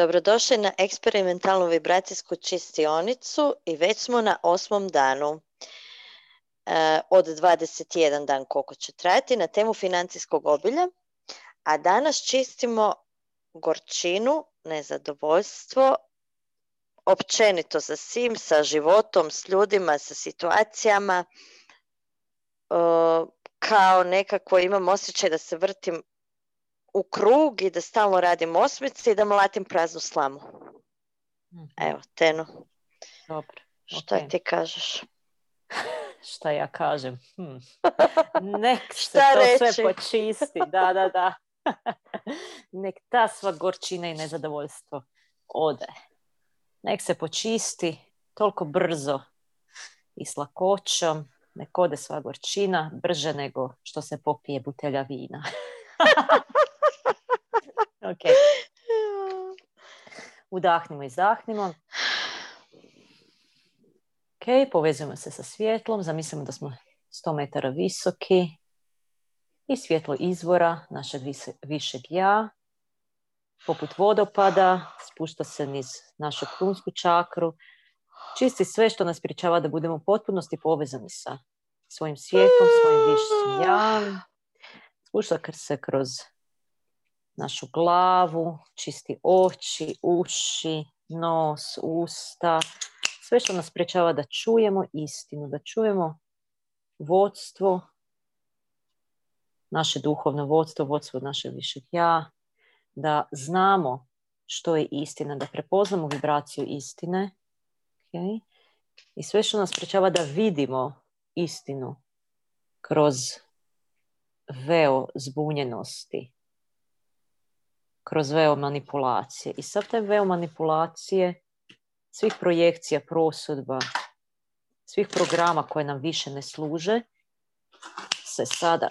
Dobrodošli na eksperimentalnu vibracijsku čistionicu i već smo na osmom danu e, od 21 dan koliko će trajati na temu financijskog obilja. A danas čistimo gorčinu, nezadovoljstvo, općenito sa svim, sa životom, s ljudima, sa situacijama. Kao nekako imam osjećaj da se vrtim u krug i da stalno radim osmice i da mlatim praznu slamu. Mhm. Evo, Teno. Dobro. Šta ti kažeš? Šta ja kažem? Hm. Nek se to sve počisti. Da, da, da. Nek ta sva gorčina i nezadovoljstvo ode. Nek se počisti toliko brzo i s lakoćom. Nek ode sva gorčina brže nego što se popije butelja vina. ok. Udahnimo i zahnimo. Ok, povezujemo se sa svjetlom. Zamislimo da smo 100 metara visoki. I svjetlo izvora našeg višeg ja. Poput vodopada spušta se niz našu krunsku čakru. Čisti sve što nas pričava da budemo u potpunosti povezani sa svojim svijetom, svojim višim ja. Spušta se kroz našu glavu, čisti oči, uši, nos, usta, sve što nas prečava da čujemo istinu, da čujemo vodstvo, naše duhovno vodstvo, vodstvo našeg višeg ja, da znamo što je istina, da prepoznamo vibraciju istine okay? i sve što nas prečava da vidimo istinu kroz veo zbunjenosti, kroz veo manipulacije. I sad te veo manipulacije, svih projekcija, prosudba, svih programa koje nam više ne služe, se sada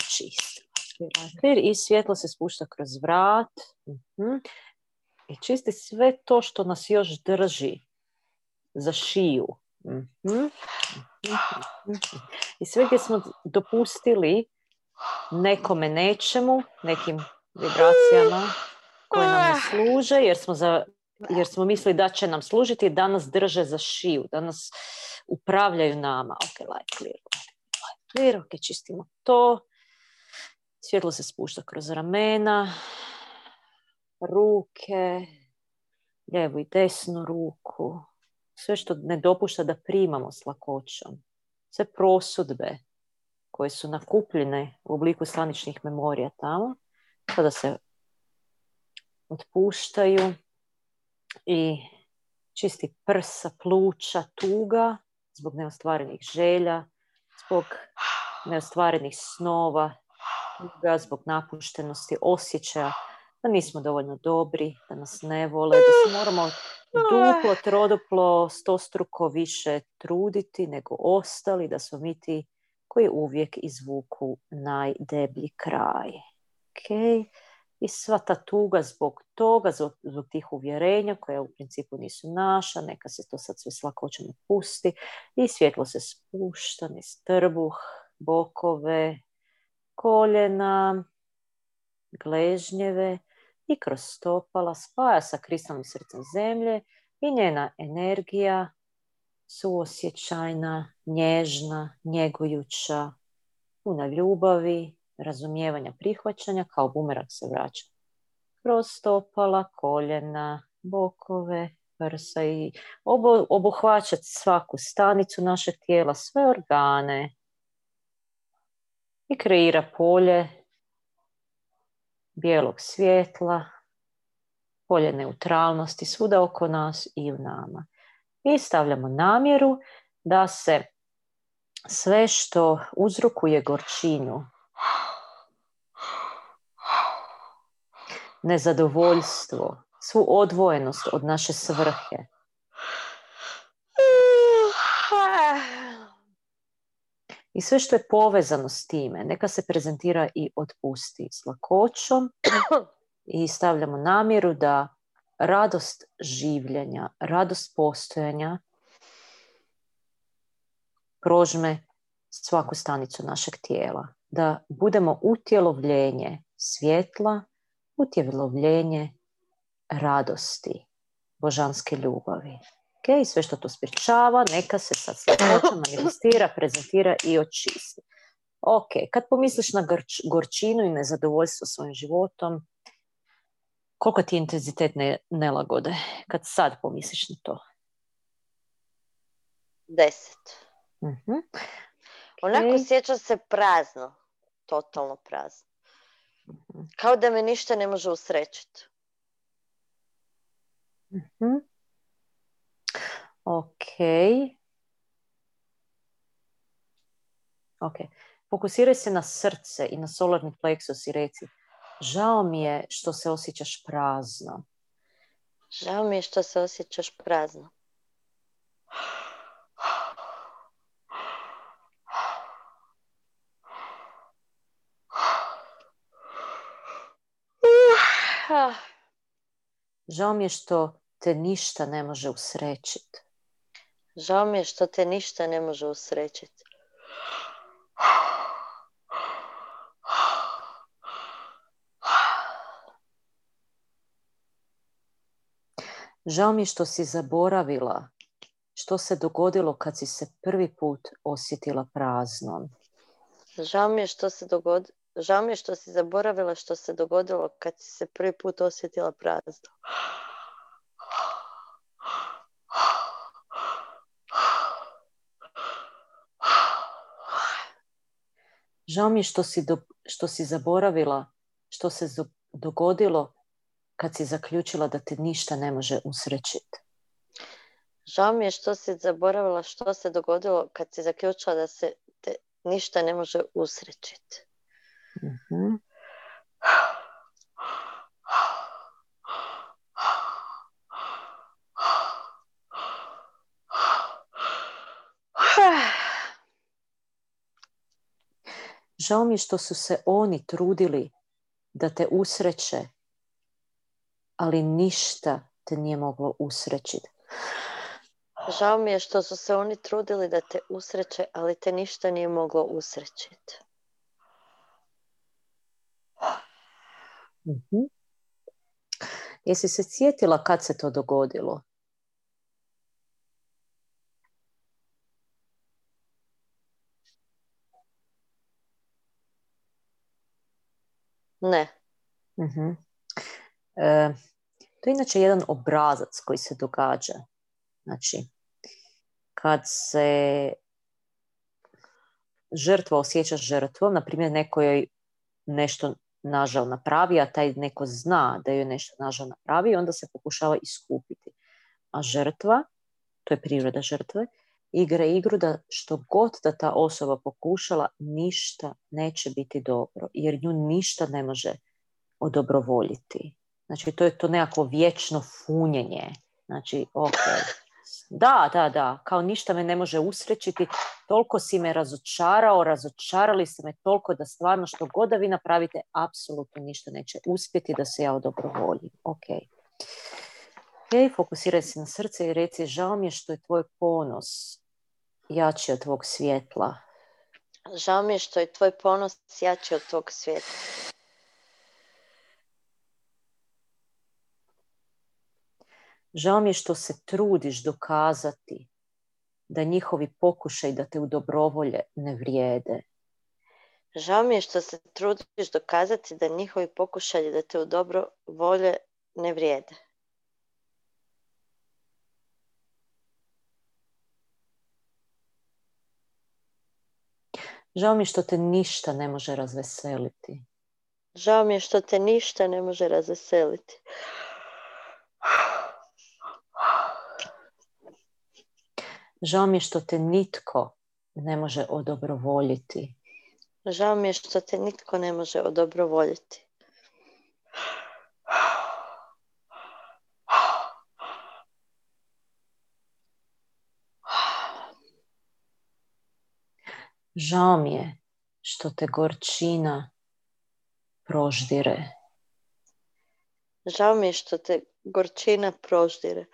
čisti. I svjetlo se spušta kroz vrat. Mhm. I čisti sve to što nas još drži za šiju. Mhm. I sve gdje smo dopustili nekome nečemu, nekim vibracijama, koje nam ne služe jer smo, za, jer smo mislili da će nam služiti i danas drže za šiju, danas upravljaju nama. Ok, light clear, light clear, ok, čistimo to. Svjetlo se spušta kroz ramena, ruke, lijevu i desnu ruku. Sve što ne dopušta da primamo s lakoćom. Sve prosudbe koje su nakupljene u obliku staničnih memorija tamo, sada se otpuštaju i čisti prsa, pluća, tuga zbog neostvarenih želja, zbog neostvarenih snova, zbog napuštenosti, osjećaja da nismo dovoljno dobri, da nas ne vole, da se moramo duplo, troduplo, stostruko više truditi nego ostali, da smo mi ti koji uvijek izvuku najdeblji kraj. Okay i sva ta tuga zbog toga, zbog, tih uvjerenja koja u principu nisu naša, neka se to sad sve s lakoćom pusti i svjetlo se spušta niz trbuh, bokove, koljena, gležnjeve i kroz stopala spaja sa kristalnim srcem zemlje i njena energija suosjećajna, nježna, njegujuća, puna ljubavi, razumijevanja prihvaćanja kao bumerak se vraća. Kroz stopala, koljena, bokove, prsa i obo, obuhvaćati svaku stanicu našeg tijela, sve organe i kreira polje bijelog svjetla, polje neutralnosti svuda oko nas i u nama. I stavljamo namjeru da se sve što uzrokuje gorčinu nezadovoljstvo, svu odvojenost od naše svrhe. I sve što je povezano s time, neka se prezentira i otpusti s lakoćom i stavljamo namjeru da radost življenja, radost postojanja prožme svaku stanicu našeg tijela. Da budemo utjelovljenje svjetla, utjelovljenje radosti, božanske ljubavi. Ok, sve što to sprječava, neka se sad sljedeća manifestira, prezentira i očisti. Ok, kad pomisliš na gorčinu i nezadovoljstvo svojim životom, koliko ti je intenzitet nelagode kad sad pomisliš na to? Deset. uh Onako sjeća se prazno. Totalno prazno. Mhm. Kao da me ništa ne može usrećiti. uh Ok. Ok. Fokusiraj se na srce i na solarni pleksus i reci žao mi je što se osjećaš prazno. Žao mi je što se osjećaš prazno. Žao mi je što te ništa ne može usrećiti. Žao mi je što te ništa ne može usrećiti. Žao mi je što si zaboravila što se dogodilo kad si se prvi put osjetila praznom. Žao mi je što se dogodilo Žao mi je što si zaboravila što se dogodilo kad si se prvi put osjetila prazno. Žao mi je što si, što si zaboravila što se dogodilo kad si zaključila da te ništa ne može usrećiti. Žao mi je što si zaboravila što se dogodilo kad si zaključila da se te ništa ne može usrećiti. Mhm. Žao mi je što su se oni trudili da te usreće, ali ništa te nije moglo usrećiti. Žao mi je što su se oni trudili da te usreće, ali te ništa nije moglo usrećiti. Mhm. Jesi se sjetila kad se to dogodilo? Ne. uh E, to je inače jedan obrazac koji se događa. Znači, kad se žrtva osjeća žrtvom, na primjer neko joj nešto nažal napravi, a taj neko zna da joj nešto nažal napravi, onda se pokušava iskupiti. A žrtva, to je priroda žrtve, igra igru da što god da ta osoba pokušala, ništa neće biti dobro, jer nju ništa ne može odobrovoljiti. Znači, to je to nekako vječno funjenje. Znači, ok, da, da, da, kao ništa me ne može usrećiti, toliko si me razočarao, razočarali ste me toliko da stvarno što god da vi napravite, apsolutno ništa neće uspjeti da se ja odobrovoljim. Ok. Ok, fokusiraj se na srce i reci, žao mi je što je tvoj ponos jači od tvog svjetla. Žao mi je što je tvoj ponos jači od tvog svjetla. Žao mi je što se trudiš dokazati da njihovi pokušaj da te u dobrovolje ne vrijede. Žao mi je što se trudiš dokazati da njihovi pokušaji da te u dobro volje ne vrijede. Žao mi je što te ništa ne može razveseliti. Žao mi je što te ništa ne može razveseliti. Žao mi je što te nitko ne može odobrovoljiti. Žao mi je što te nitko ne može odobrovoljiti. Žao mi je što te gorčina proždire. Žao mi je što te gorčina proždire.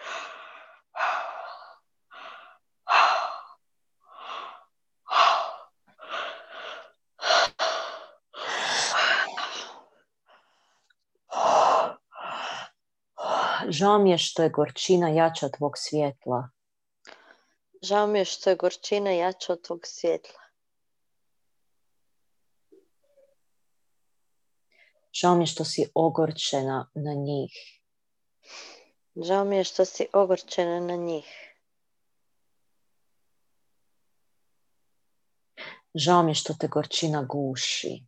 Žao mi je što je gorčina jača od tvog svjetla. Žao mi je što je gorčina jača od tvog svjetla. Žao mi je što si ogorčena na njih. Žao mi je što si ogorčena na njih. Žao mi je što te gorčina guši.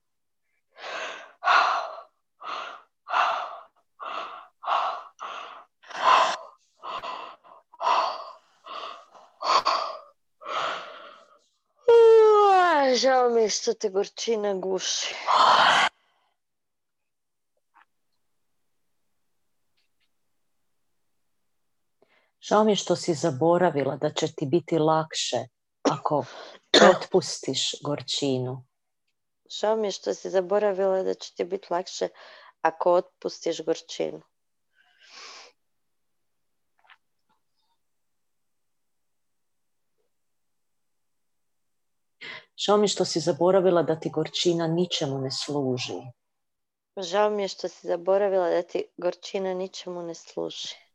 Žao mi je što te gorčina guši. Žao mi je što si zaboravila da će ti biti lakše ako otpustiš gorčinu. Žao mi je što si zaboravila da će ti biti lakše ako otpustiš gorčinu. Žao mi je što si zaboravila da ti gorčina ničemu ne služi. Žao mi je što si zaboravila da ti gorčina ničemu ne služi.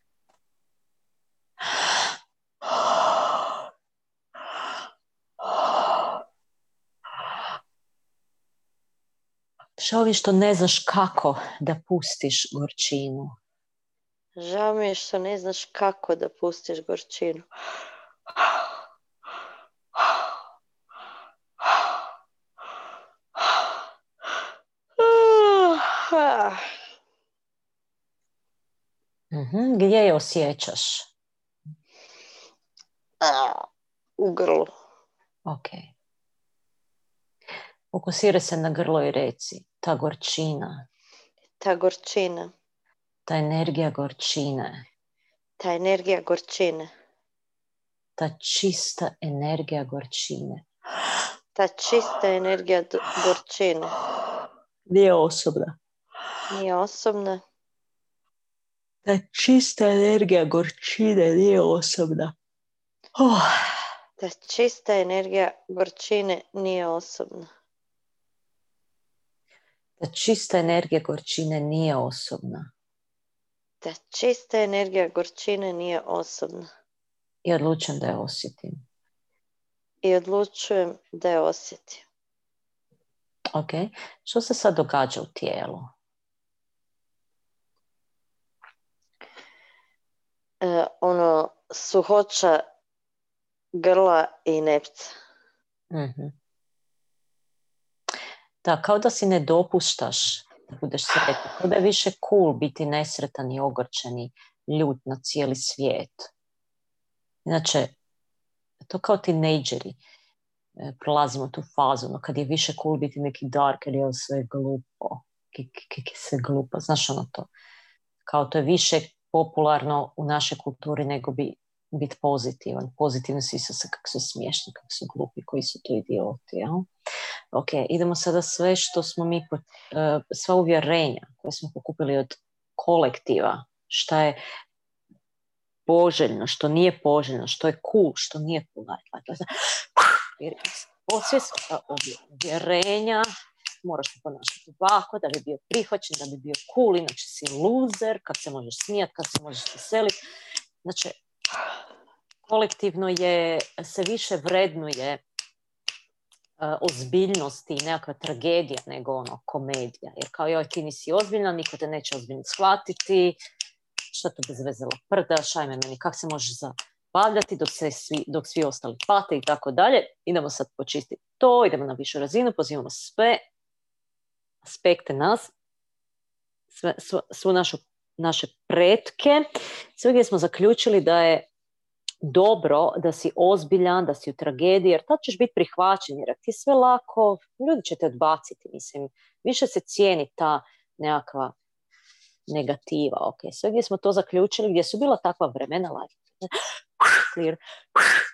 Žao mi je što ne znaš kako da pustiš gorčinu. Žao mi je što ne znaš kako da pustiš gorčinu. Mhm, Gdje je osjećaš? U grlu. Ok. Fokusiraj se na grlo i reci. Ta gorčina, Ta gorčina, ta energija gorčine, ta energija gorčine, ta čista energija gorčine. ta čista energija gorčine Nije osobna. nije osobna, Ta čista energija gorčine nije osobna. Oh. ta čista energija gorčine nije osobna. Ta čista energija gorčine nije osobna. Ta čista energija gorčine nije osobna. I odlučujem da je osjetim. I odlučujem da je osjetim. Ok. Što se sad događa u tijelu? E, ono, suhoća grla i nepca. Mhm. Da, kao da si ne dopuštaš da budeš sretan. Kao da je više cool biti nesretan i ogorčen i ljut na cijeli svijet. Inače, to kao tinejdžeri. E, Prolazimo tu fazu, no kad je više cool biti neki dark, jer je sve glupo. Kik je sve glupo, znaš ono to. Kao to je više popularno u našoj kulturi nego bi biti pozitivan. Pozitivni su se kako su smiješni, kako su glupi, koji su to idioti. Jel? Ok, idemo sada sve što smo mi, po- e, sva uvjerenja koje smo pokupili od kolektiva, šta je poželjno, što nije poželjno, što je cool, što nije cool. Osvijest uvjerenja, moraš se ponašati ovako da bi bio prihvaćen, da bi bio cool, inače si loser, kad se možeš smijat, kad se možeš veseliti. Znači, kolektivno je, se više vrednuje uh, ozbiljnost i nekakva tragedija nego ono komedija. Jer kao joj ti nisi ozbiljna, niko te neće ozbiljno shvatiti, šta to bez veze prdaš, ajme meni, kak se možeš zabavljati dok, se svi, dok svi ostali pate i tako dalje. Idemo sad počistiti to, idemo na višu razinu, pozivamo sve aspekte nas, sve, svu, svu našu, naše pretke, sve gdje smo zaključili da je dobro da si ozbiljan, da si u tragediji, jer tad ćeš biti prihvaćen, jer ti sve lako, ljudi će te odbaciti, mislim, više se cijeni ta nekakva negativa, ok, sve gdje smo to zaključili, gdje su bila takva vremena, like, clear,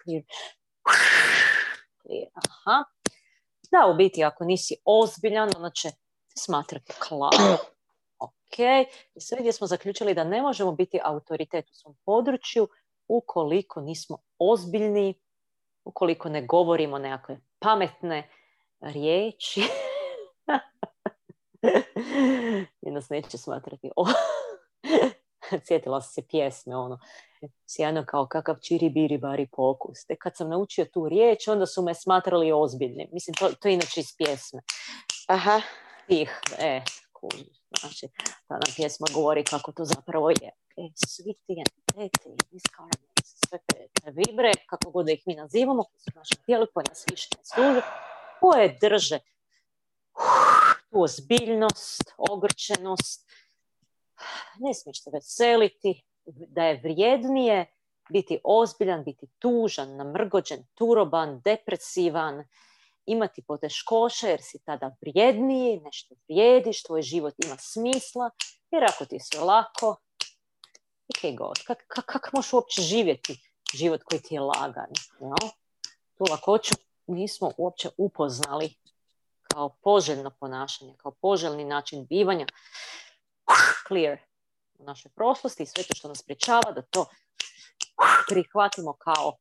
clear, clear, aha, da, u biti, ako nisi ozbiljan, onda će te smatrati klavom, ok, i sve gdje smo zaključili da ne možemo biti autoritet u svom području, ukoliko nismo ozbiljni, ukoliko ne govorimo nekakve pametne riječi, i nas neće smatrati o... sjetila sam se pjesme, ono, sjajno kao kakav čiri biri bari pokus. Te kad sam naučio tu riječ, onda su me smatrali ozbiljnim. Mislim, to, to je inače iz pjesme. Aha. Tih, e, kužiš. Znači, ta nam pjesma govori kako to zapravo je. E, svi ti entiteti, sve te vibre, kako god da ih mi nazivamo, koji su naše tijeli, koje nas više ne služe, koje drže tu ozbiljnost, ogrčenost, ne smiješ se veseliti, da je vrijednije biti ozbiljan, biti tužan, namrgođen, turoban, depresivan, imati poteškoće jer si tada vrijedniji, nešto vrijediš, tvoj život ima smisla, jer ako ti je sve lako, ok god, kako kak, možeš uopće živjeti život koji ti je lagan? No? Tu lakoću nismo uopće upoznali kao poželjno ponašanje, kao poželjni način bivanja. Clear u našoj prošlosti i sve to što nas pričava da to prihvatimo kao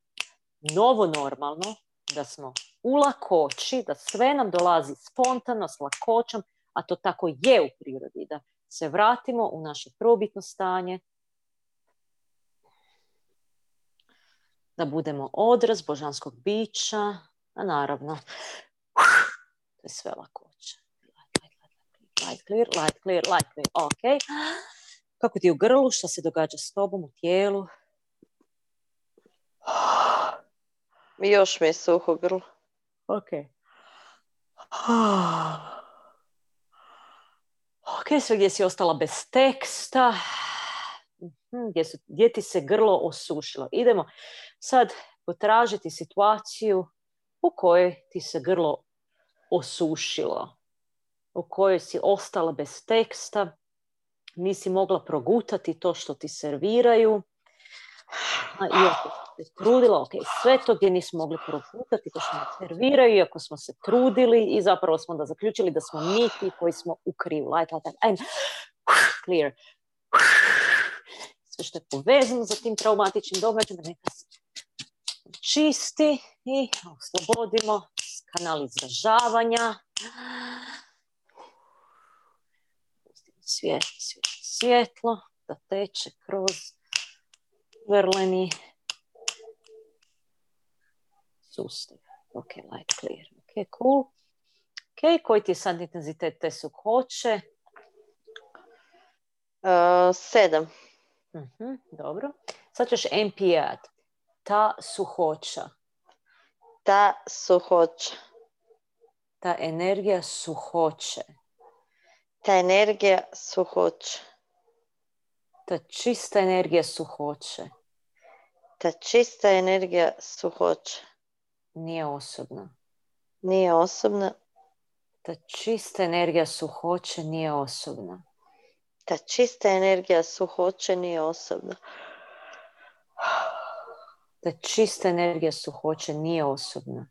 novo normalno, da smo u lakoći, da sve nam dolazi spontano, s lakoćom, a to tako je u prirodi, da se vratimo u naše probitno stanje, da budemo odraz božanskog bića, a naravno, to je sve lakoća. Light, clear, light, clear, light, clear, ok. Kako ti u grlu, što se događa s tobom u tijelu? Još mi je suho grlo. Ok. Ok, sve gdje si ostala bez teksta, mhm, gdje, su, gdje ti se grlo osušilo. Idemo sad potražiti situaciju u kojoj ti se grlo osušilo, u kojoj si ostala bez teksta, nisi mogla progutati to što ti serviraju, iako se trudila, ok, sve to gdje nismo mogli proputati, to što nam serviraju, iako smo se trudili i zapravo smo da zaključili da smo mi ti koji smo u krivu. Light, light, light. clear. Sve što je povezano za tim traumatičnim događajem, neka se čisti i oslobodimo kanal izražavanja. Svjetlo, svjetlo, svjetlo, da teče kroz vrleni sustav. Ok, light clear. Ok, cool. Ok, koji ti je sad intenzitet te suhoće? Uh, sedam. Uh dobro. Sad ćeš MPA. Ta suhoća. Ta suhoća. Ta energija suhoće. Ta energija suhoće. Ta čista energija suhoće. Ta čista energija suhoće. Nije osobna. Nije osobna. Ta čista energija suhoće nije osobna. Ta čista energija suhoće nije osobna. Ta čista energija suhoće nije osobna.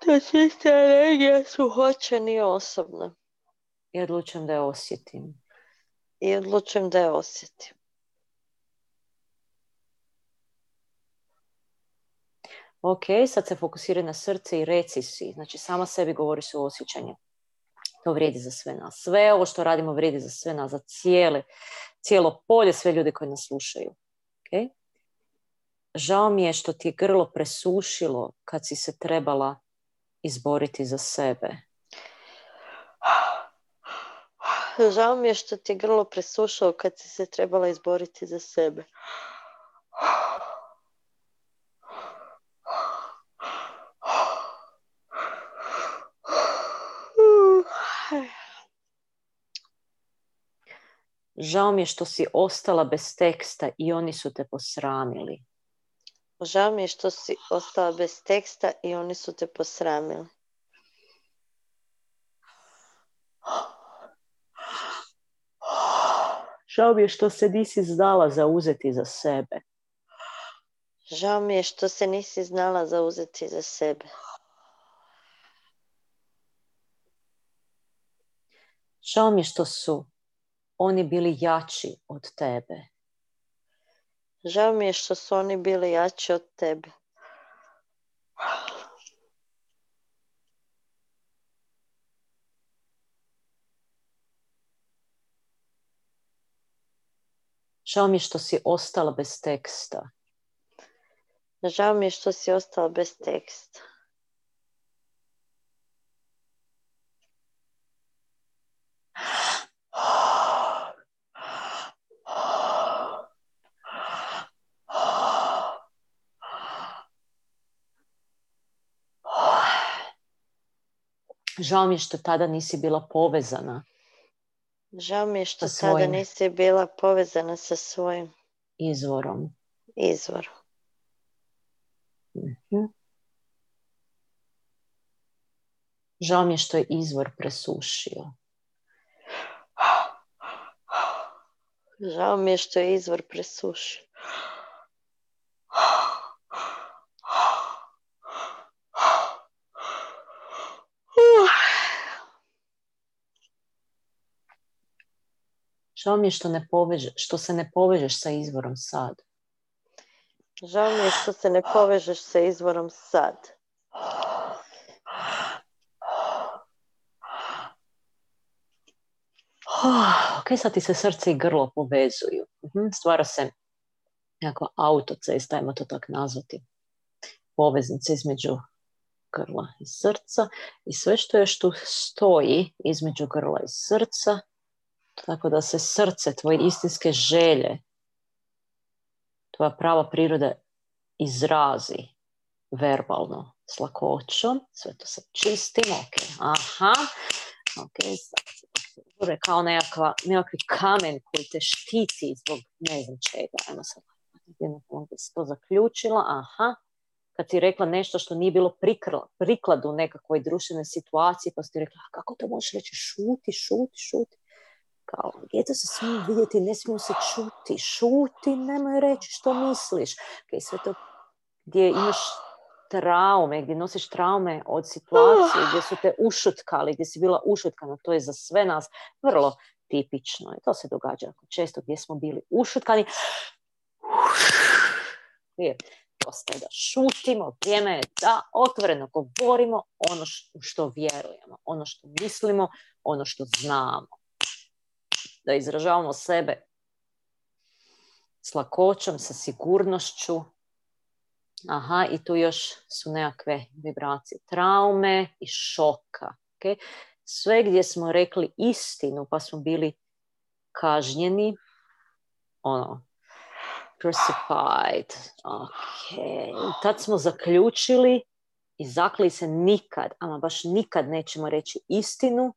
Ta čista energija suhoće nije osobna. I odlučujem da je osjetim. I odlučujem da je osjetim. Ok, sad se fokusiraj na srce i reci si. Znači, sama sebi govori su osjećanje. To vrijedi za sve nas. Sve ovo što radimo vrijedi za sve nas, za cijele, cijelo polje, sve ljude koji nas slušaju. Ok? Žao mi je što ti je grlo presušilo kad si se trebala izboriti za sebe. Žao mi je što ti je grlo presušilo kad si se trebala izboriti za sebe. Žao mi je što si ostala bez teksta i oni su te posramili. Žao mi je što si ostala bez teksta i oni su te posramili. Žao mi je što se nisi znala zauzeti za sebe. Žao mi je što se nisi znala zauzeti za sebe. Žao mi je što su oni bili jači od tebe. Žao mi je što su oni bili jači od tebe. Žao mi je što si ostala bez teksta. Žao mi je što si ostala bez teksta. Žao mi je što tada nisi bila povezana. Žao mi je što tada nisi bila povezana sa svojim izvorom. Izvorom. Mhm. Žao mi je što je izvor presušio. Žao mi je što je izvor presušio. Žao mi je što, ne poveže, što se ne povežeš sa izvorom sad. Žao mi je što se ne povežeš sa izvorom sad. Ok, sad ti se srce i grlo povezuju. Mhm, stvara se nekakva autocesta, ajmo to tako nazvati. Poveznica između grla i srca. I sve što još tu stoji između grla i srca, tako da se srce, tvoje istinske želje, tvoja prava priroda izrazi verbalno s lakoćom. Sve to sad čistimo. Okay. Aha. Ok, sad kao nekakva, nekakvi kamen koji te štiti zbog ne znam čega. Ajmo sad to zaključila. Aha. Kad ti rekla nešto što nije bilo prikladu nekakvoj društvenoj situaciji, pa si ti rekla, kako to možeš reći, šuti, šuti, šuti kao, djeca se smiju vidjeti, ne smiju se čuti, šuti, nemoj reći što misliš. Okay, sve to gdje imaš traume, gdje nosiš traume od situacije, gdje su te ušutkali, gdje si bila ušutkana, to je za sve nas vrlo tipično. I to se događa često gdje smo bili ušutkani. Dosta je da šutimo, vrijeme je da otvoreno govorimo ono što vjerujemo, ono što mislimo, ono što znamo da izražavamo sebe s lakoćom, sa sigurnošću. Aha, i tu još su nekakve vibracije traume i šoka. Okay? Sve gdje smo rekli istinu pa smo bili kažnjeni, ono, crucified. Okay. Tad smo zaključili i zakli se nikad, ama baš nikad nećemo reći istinu,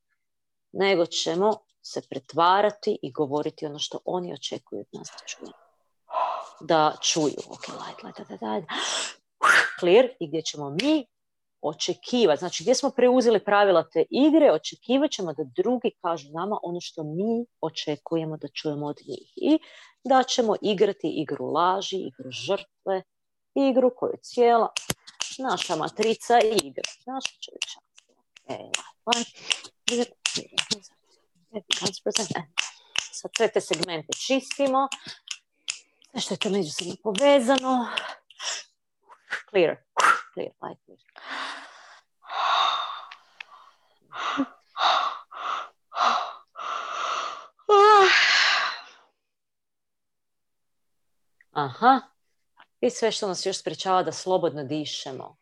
nego ćemo se pretvarati i govoriti ono što oni očekuju od nas da čuju. Da čuju. Ok, light, light, light, light. Clear. I gdje ćemo mi očekivati, znači gdje smo preuzeli pravila te igre, očekivat ćemo da drugi kažu nama ono što mi očekujemo da čujemo od njih. I da ćemo igrati igru laži, igru žrtve, igru koju je cijela naša matrica igra. Naša čovječanstva. E, Sad sve te segmente čistimo. Sve što je to međusobno povezano. Clear. Clear, light clear. Aha. I sve što nas još sprečava da slobodno dišemo.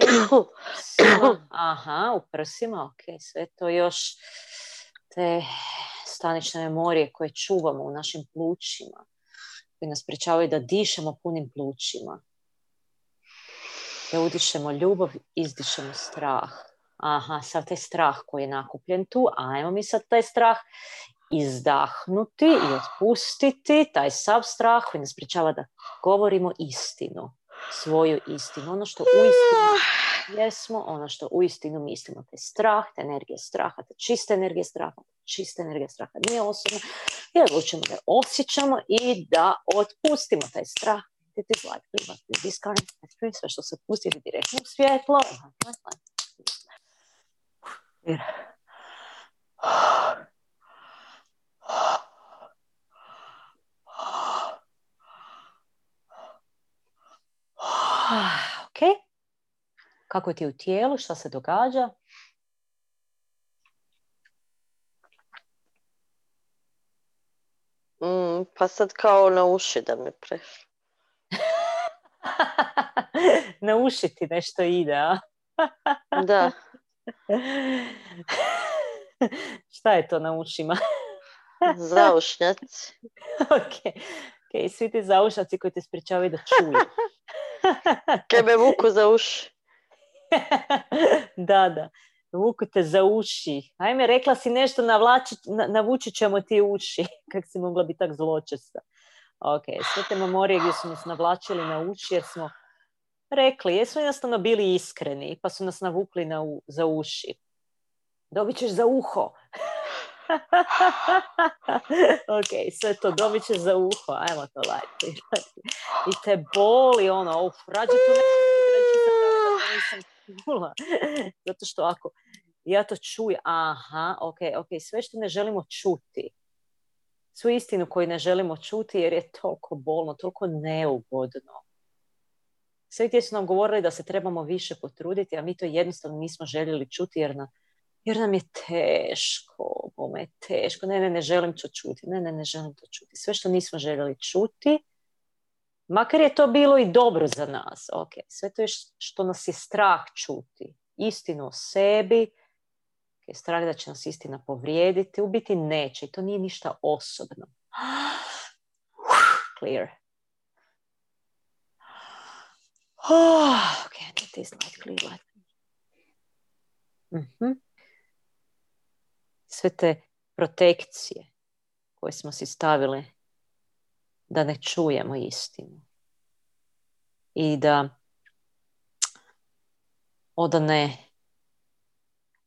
aha, u prsima, ok, sve to još te stanične memorije koje čuvamo u našim plućima, koje nas pričavaju da dišemo punim plućima. Da udišemo ljubav, izdišemo strah. Aha, sad taj strah koji je nakupljen tu, ajmo mi sad taj strah izdahnuti i otpustiti, taj sav strah koji nas pričava da govorimo istinu svoju istinu, ono što uistinu jesmo, ono što uistinu mislimo, taj strah, ta energija straha, ta čista energija straha, čista energija straha. Nije osobna, i odlučimo da osjećamo i da otpustimo taj strah. Sve što se pusti direktno u svjetlo. Ok. Kako ti je u tijelu? Šta se događa? Mm, pa sad kao na uši da mi prešlo. na uši ti nešto ide, a? Da. Šta je to na ušima? Zaušnjaci. ok. Ok, svi ti zaušnjaci koji te sprečavaju da čuju. Kaj me vuku za uši. da, da. Vuku te za uši. Ajme, rekla si nešto, navlači, navući ćemo ti uši. Kak si mogla biti tak zločesta. Ok, sve te memorije gdje su nas navlačili na uši jer smo rekli, jesmo jednostavno bili iskreni pa su nas navukli na za uši. Dobit ćeš za uho. ok, sve to dobit ćeš za uho. Ajmo to lajti. I te boli ono, uf, rađe tu ne nisam čula. Zato što ako ja to čujem, aha, ok, ok, sve što ne želimo čuti, svu istinu koju ne želimo čuti jer je toliko bolno, toliko neugodno. Sve gdje su nam govorili da se trebamo više potruditi, a mi to jednostavno nismo željeli čuti jer, na, jer nam je teško, bome je teško, ne, ne, ne želim to čuti, ne, ne, ne želim to čuti. Sve što nismo željeli čuti, makar je to bilo i dobro za nas, ok, sve to je što nas je strah čuti, istinu o sebi, je strah da će nas istina povrijediti, u biti neće i to nije ništa osobno. Clear. Oh, okay, that is light, clear. Mm-hmm. Sve te protekcije koje smo si stavili da ne čujemo istinu i da oda ne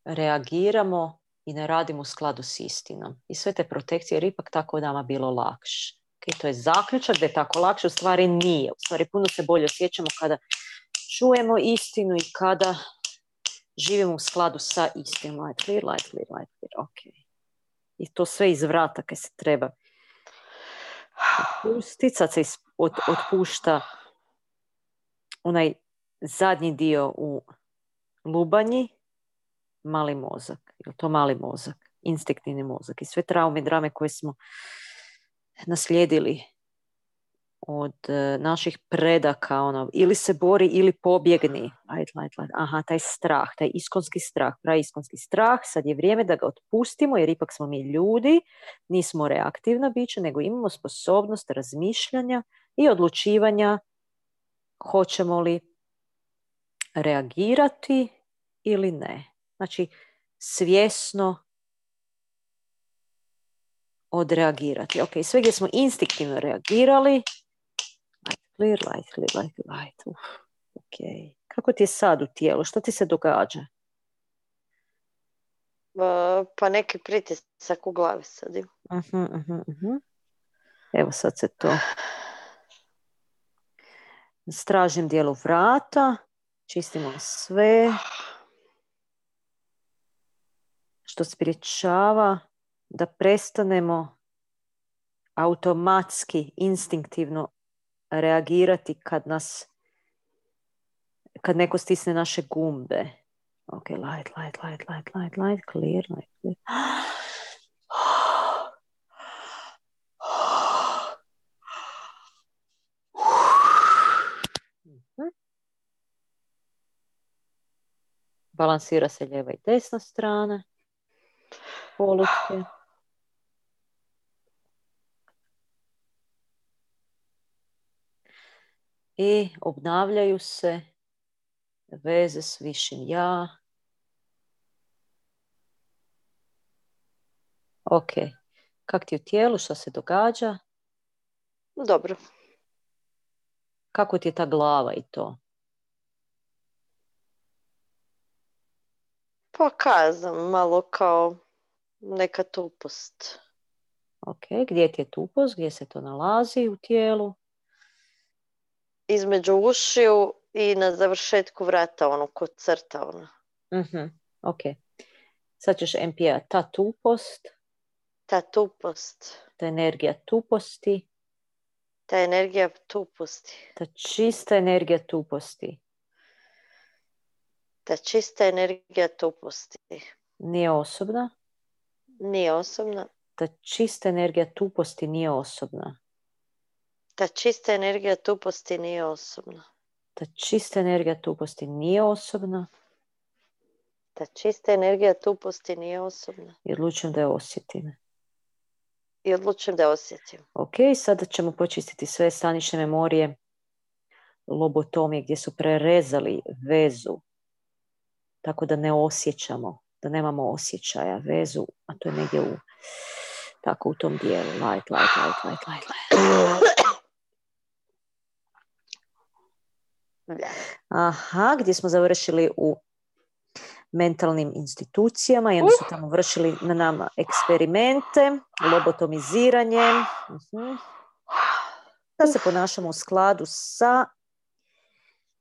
reagiramo i ne radimo u skladu s istinom. I sve te protekcije, jer ipak tako nama bilo lakše. Okay, to je zaključak da je tako lakše, u stvari nije. U stvari puno se bolje osjećamo kada čujemo istinu i kada živimo u skladu sa istinom. Light clear, light clear, light clear. Ok. I to sve iz vrata kad se treba otpustiti. Sad se otpušta onaj zadnji dio u lubanji mali mozak. Je to mali mozak? Instinktivni mozak. I sve traume i drame koje smo naslijedili od uh, naših predaka, ono, ili se bori ili pobjegni. Aha, taj strah, taj iskonski strah, praiskonski strah, sad je vrijeme da ga otpustimo jer ipak smo mi ljudi, nismo reaktivna bića, nego imamo sposobnost razmišljanja i odlučivanja hoćemo li reagirati ili ne. Znači, svjesno odreagirati. Ok, sve gdje smo instinktivno reagirali, clear, light, clear, light, light. Uf, ok. Kako ti je sad u tijelu? Što ti se događa? Pa neki pritisak u glavi sad uh-huh, uh-huh, Evo sad se to... Stražim dijelu vrata, čistimo sve što spriječava da prestanemo automatski, instinktivno reagirati kad nas kad neko stisne naše gumbe. Ok, light, light, light, light, light, light, clear, light, clear. Balansira se lijeva i desna strana polutke. I obnavljaju se veze s višim ja. Ok. Kak ti u tijelu? Što se događa? Dobro. Kako ti je ta glava i to? Pa kazam, malo kao neka tupost. Ok, gdje ti je tupost? Gdje se to nalazi u tijelu? Između ušiju i na završetku vrata, ono, kod crta, ono. uh Ok. Sad ćeš MPA. Ta tupost. Ta tupost. Ta energija tuposti. Ta energija tuposti. Ta čista energija tuposti. Ta čista energija tuposti. Nije osobna. Nije osobna. ta čista energija tuposti nije osobna. Ta čista energija tuposti nije osobna. Ta čista energija tuposti nije osobna Ta čista energija tuposti nije osobna. i odlučujem da je osjetim. I odlučujem da je osjetim. Ok, sada ćemo počistiti sve stanične memorije lobotomije gdje su prerezali vezu tako da ne osjećamo, da nemamo osjećaja, vezu, a to je negdje u tako u tom dijelu. Light, light, light, light, light, light. Aha, gdje smo završili u mentalnim institucijama i onda su tamo vršili na nama eksperimente, lobotomiziranje, mhm. da se ponašamo u skladu sa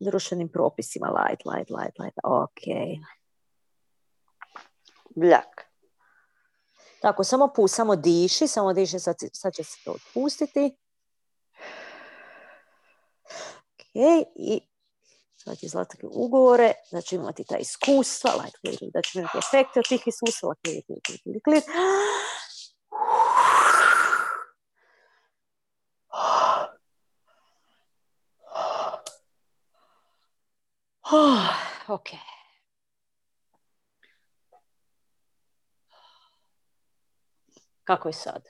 društvenim propisima. Light, light, light, light. Ok. Bljak. Tako, samo pu, samo diši, samo diši, sad, sad će se to otpustiti. Ok, i će zlatati ugovore, ću imati ta iskustva, light, da ću imati efekte od tih iskustva, klik, klik, klik, klik, klik. ok. Kako je sad?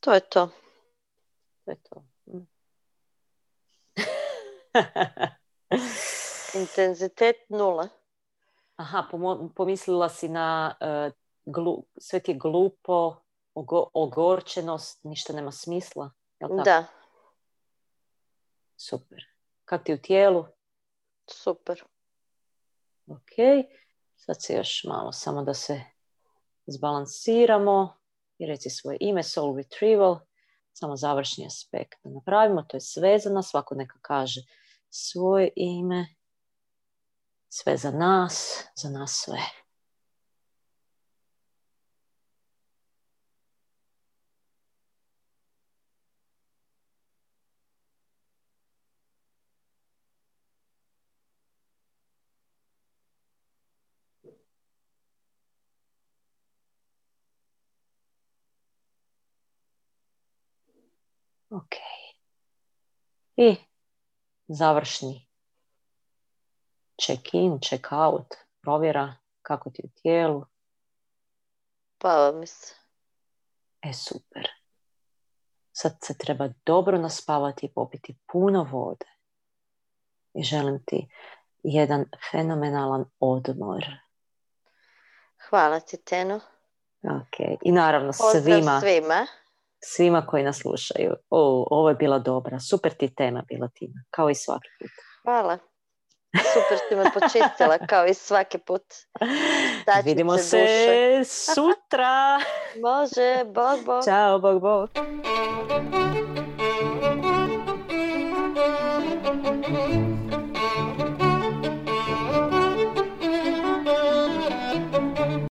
To je to. To je to. Intenzitet nula. Aha, pomislila si na uh, sve ti je glupo, ogorčenost, ništa nema smisla. Da. Super. Kak ti u tijelu? Super. Ok. Sad se još malo samo da se zbalansiramo i reci svoje ime, soul retrieval, samo završni aspekt da napravimo, to je svezano, svako neka kaže svoje ime, sve za nas, za nas sve. Ok. I završni check in, check out, provjera kako ti u tijelu. Pa mi se. E, super. Sad se treba dobro naspavati i popiti puno vode. I želim ti jedan fenomenalan odmor. Hvala ti, Teno. Ok. I naravno Pozdrav svima. svima svima koji nas slušaju. O, ovo je bila dobra. Super ti tema bila Tina, kao i svaki put. Hvala. Super si me počistila, kao i svaki put. Vidimo se sutra. Može, bog, bog. Ćao, bog, bog.